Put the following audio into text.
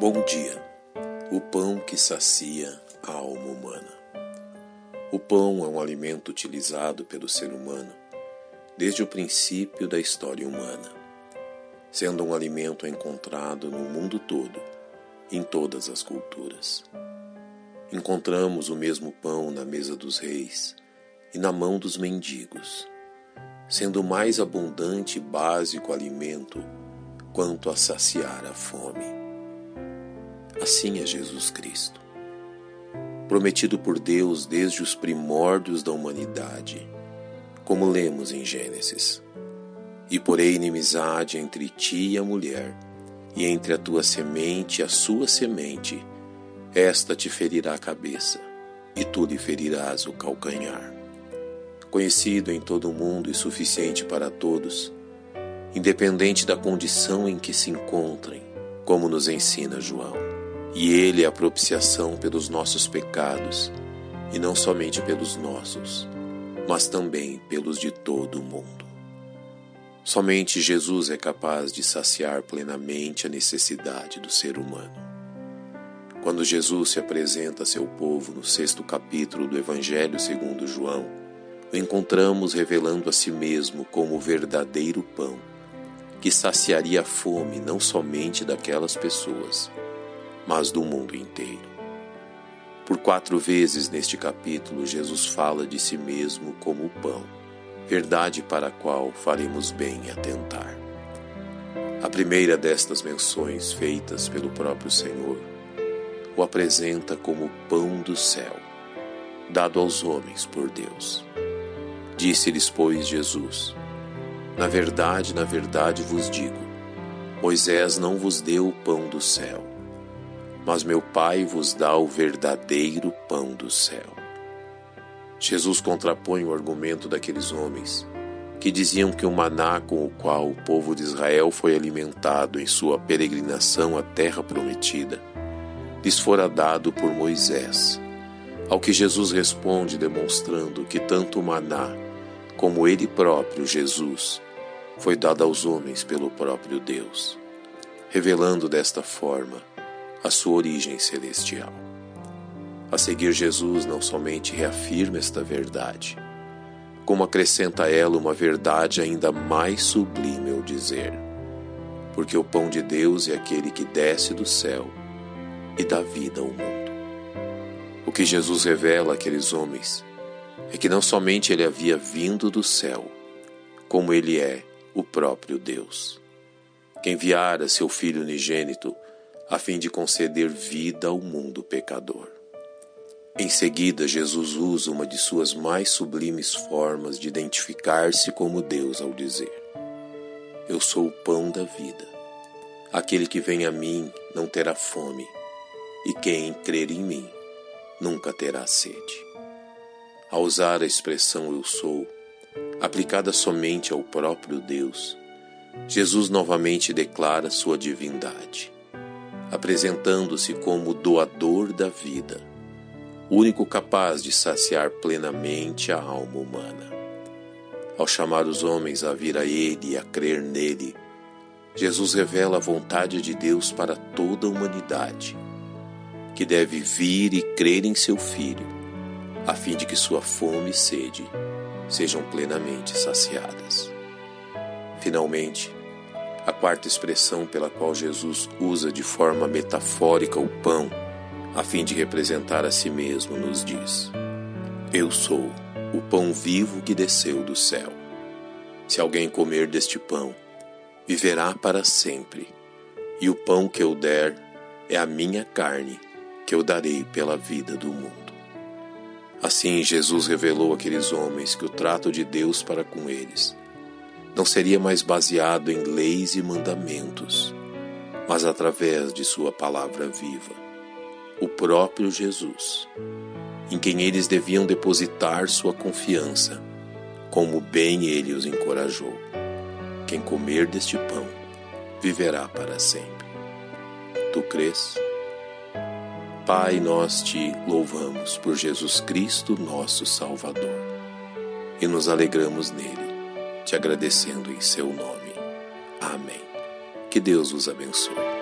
Bom dia. O pão que sacia a alma humana. O pão é um alimento utilizado pelo ser humano desde o princípio da história humana, sendo um alimento encontrado no mundo todo, em todas as culturas. Encontramos o mesmo pão na mesa dos reis e na mão dos mendigos, sendo o mais abundante e básico alimento quanto a saciar a fome. Assim é Jesus Cristo, prometido por Deus desde os primórdios da humanidade, como lemos em Gênesis. E porei inimizade entre ti e a mulher, e entre a tua semente e a sua semente, esta te ferirá a cabeça, e tu lhe ferirás o calcanhar. Conhecido em todo o mundo e suficiente para todos, independente da condição em que se encontrem, como nos ensina João e Ele é a propiciação pelos nossos pecados, e não somente pelos nossos, mas também pelos de todo o mundo. Somente Jesus é capaz de saciar plenamente a necessidade do ser humano. Quando Jesus se apresenta a seu povo no sexto capítulo do Evangelho segundo João, o encontramos revelando a si mesmo como o verdadeiro pão, que saciaria a fome não somente daquelas pessoas, mas do mundo inteiro. Por quatro vezes neste capítulo, Jesus fala de si mesmo como o pão, verdade para a qual faremos bem em atentar. A primeira destas menções feitas pelo próprio Senhor o apresenta como o pão do céu, dado aos homens por Deus. Disse-lhes, pois, Jesus: Na verdade, na verdade vos digo, Moisés não vos deu o pão do céu mas meu Pai vos dá o verdadeiro pão do céu. Jesus contrapõe o argumento daqueles homens que diziam que o maná com o qual o povo de Israel foi alimentado em sua peregrinação à terra prometida lhes fora dado por Moisés. Ao que Jesus responde, demonstrando que tanto o maná como ele próprio, Jesus, foi dado aos homens pelo próprio Deus, revelando desta forma a sua origem celestial. A seguir, Jesus não somente reafirma esta verdade, como acrescenta a ela uma verdade ainda mais sublime ao dizer: porque o pão de Deus é aquele que desce do céu e dá vida ao mundo. O que Jesus revela àqueles homens é que não somente ele havia vindo do céu, como ele é o próprio Deus, que enviara seu Filho unigênito a fim de conceder vida ao mundo pecador. Em seguida, Jesus usa uma de suas mais sublimes formas de identificar-se como Deus ao dizer: Eu sou o pão da vida. Aquele que vem a mim não terá fome, e quem crer em mim nunca terá sede. Ao usar a expressão eu sou, aplicada somente ao próprio Deus, Jesus novamente declara sua divindade apresentando-se como doador da vida, único capaz de saciar plenamente a alma humana. Ao chamar os homens a vir a Ele e a crer nele, Jesus revela a vontade de Deus para toda a humanidade, que deve vir e crer em seu Filho, a fim de que sua fome e sede sejam plenamente saciadas. Finalmente, a quarta expressão pela qual Jesus usa de forma metafórica o pão, a fim de representar a si mesmo, nos diz: Eu sou o pão vivo que desceu do céu. Se alguém comer deste pão, viverá para sempre, e o pão que eu der é a minha carne, que eu darei pela vida do mundo. Assim, Jesus revelou àqueles homens que o trato de Deus para com eles não seria mais baseado em leis e mandamentos, mas através de Sua palavra viva, o próprio Jesus, em quem eles deviam depositar sua confiança, como bem ele os encorajou. Quem comer deste pão viverá para sempre. Tu crês? Pai, nós te louvamos por Jesus Cristo, nosso Salvador, e nos alegramos nele te agradecendo em seu nome. Amém. Que Deus os abençoe.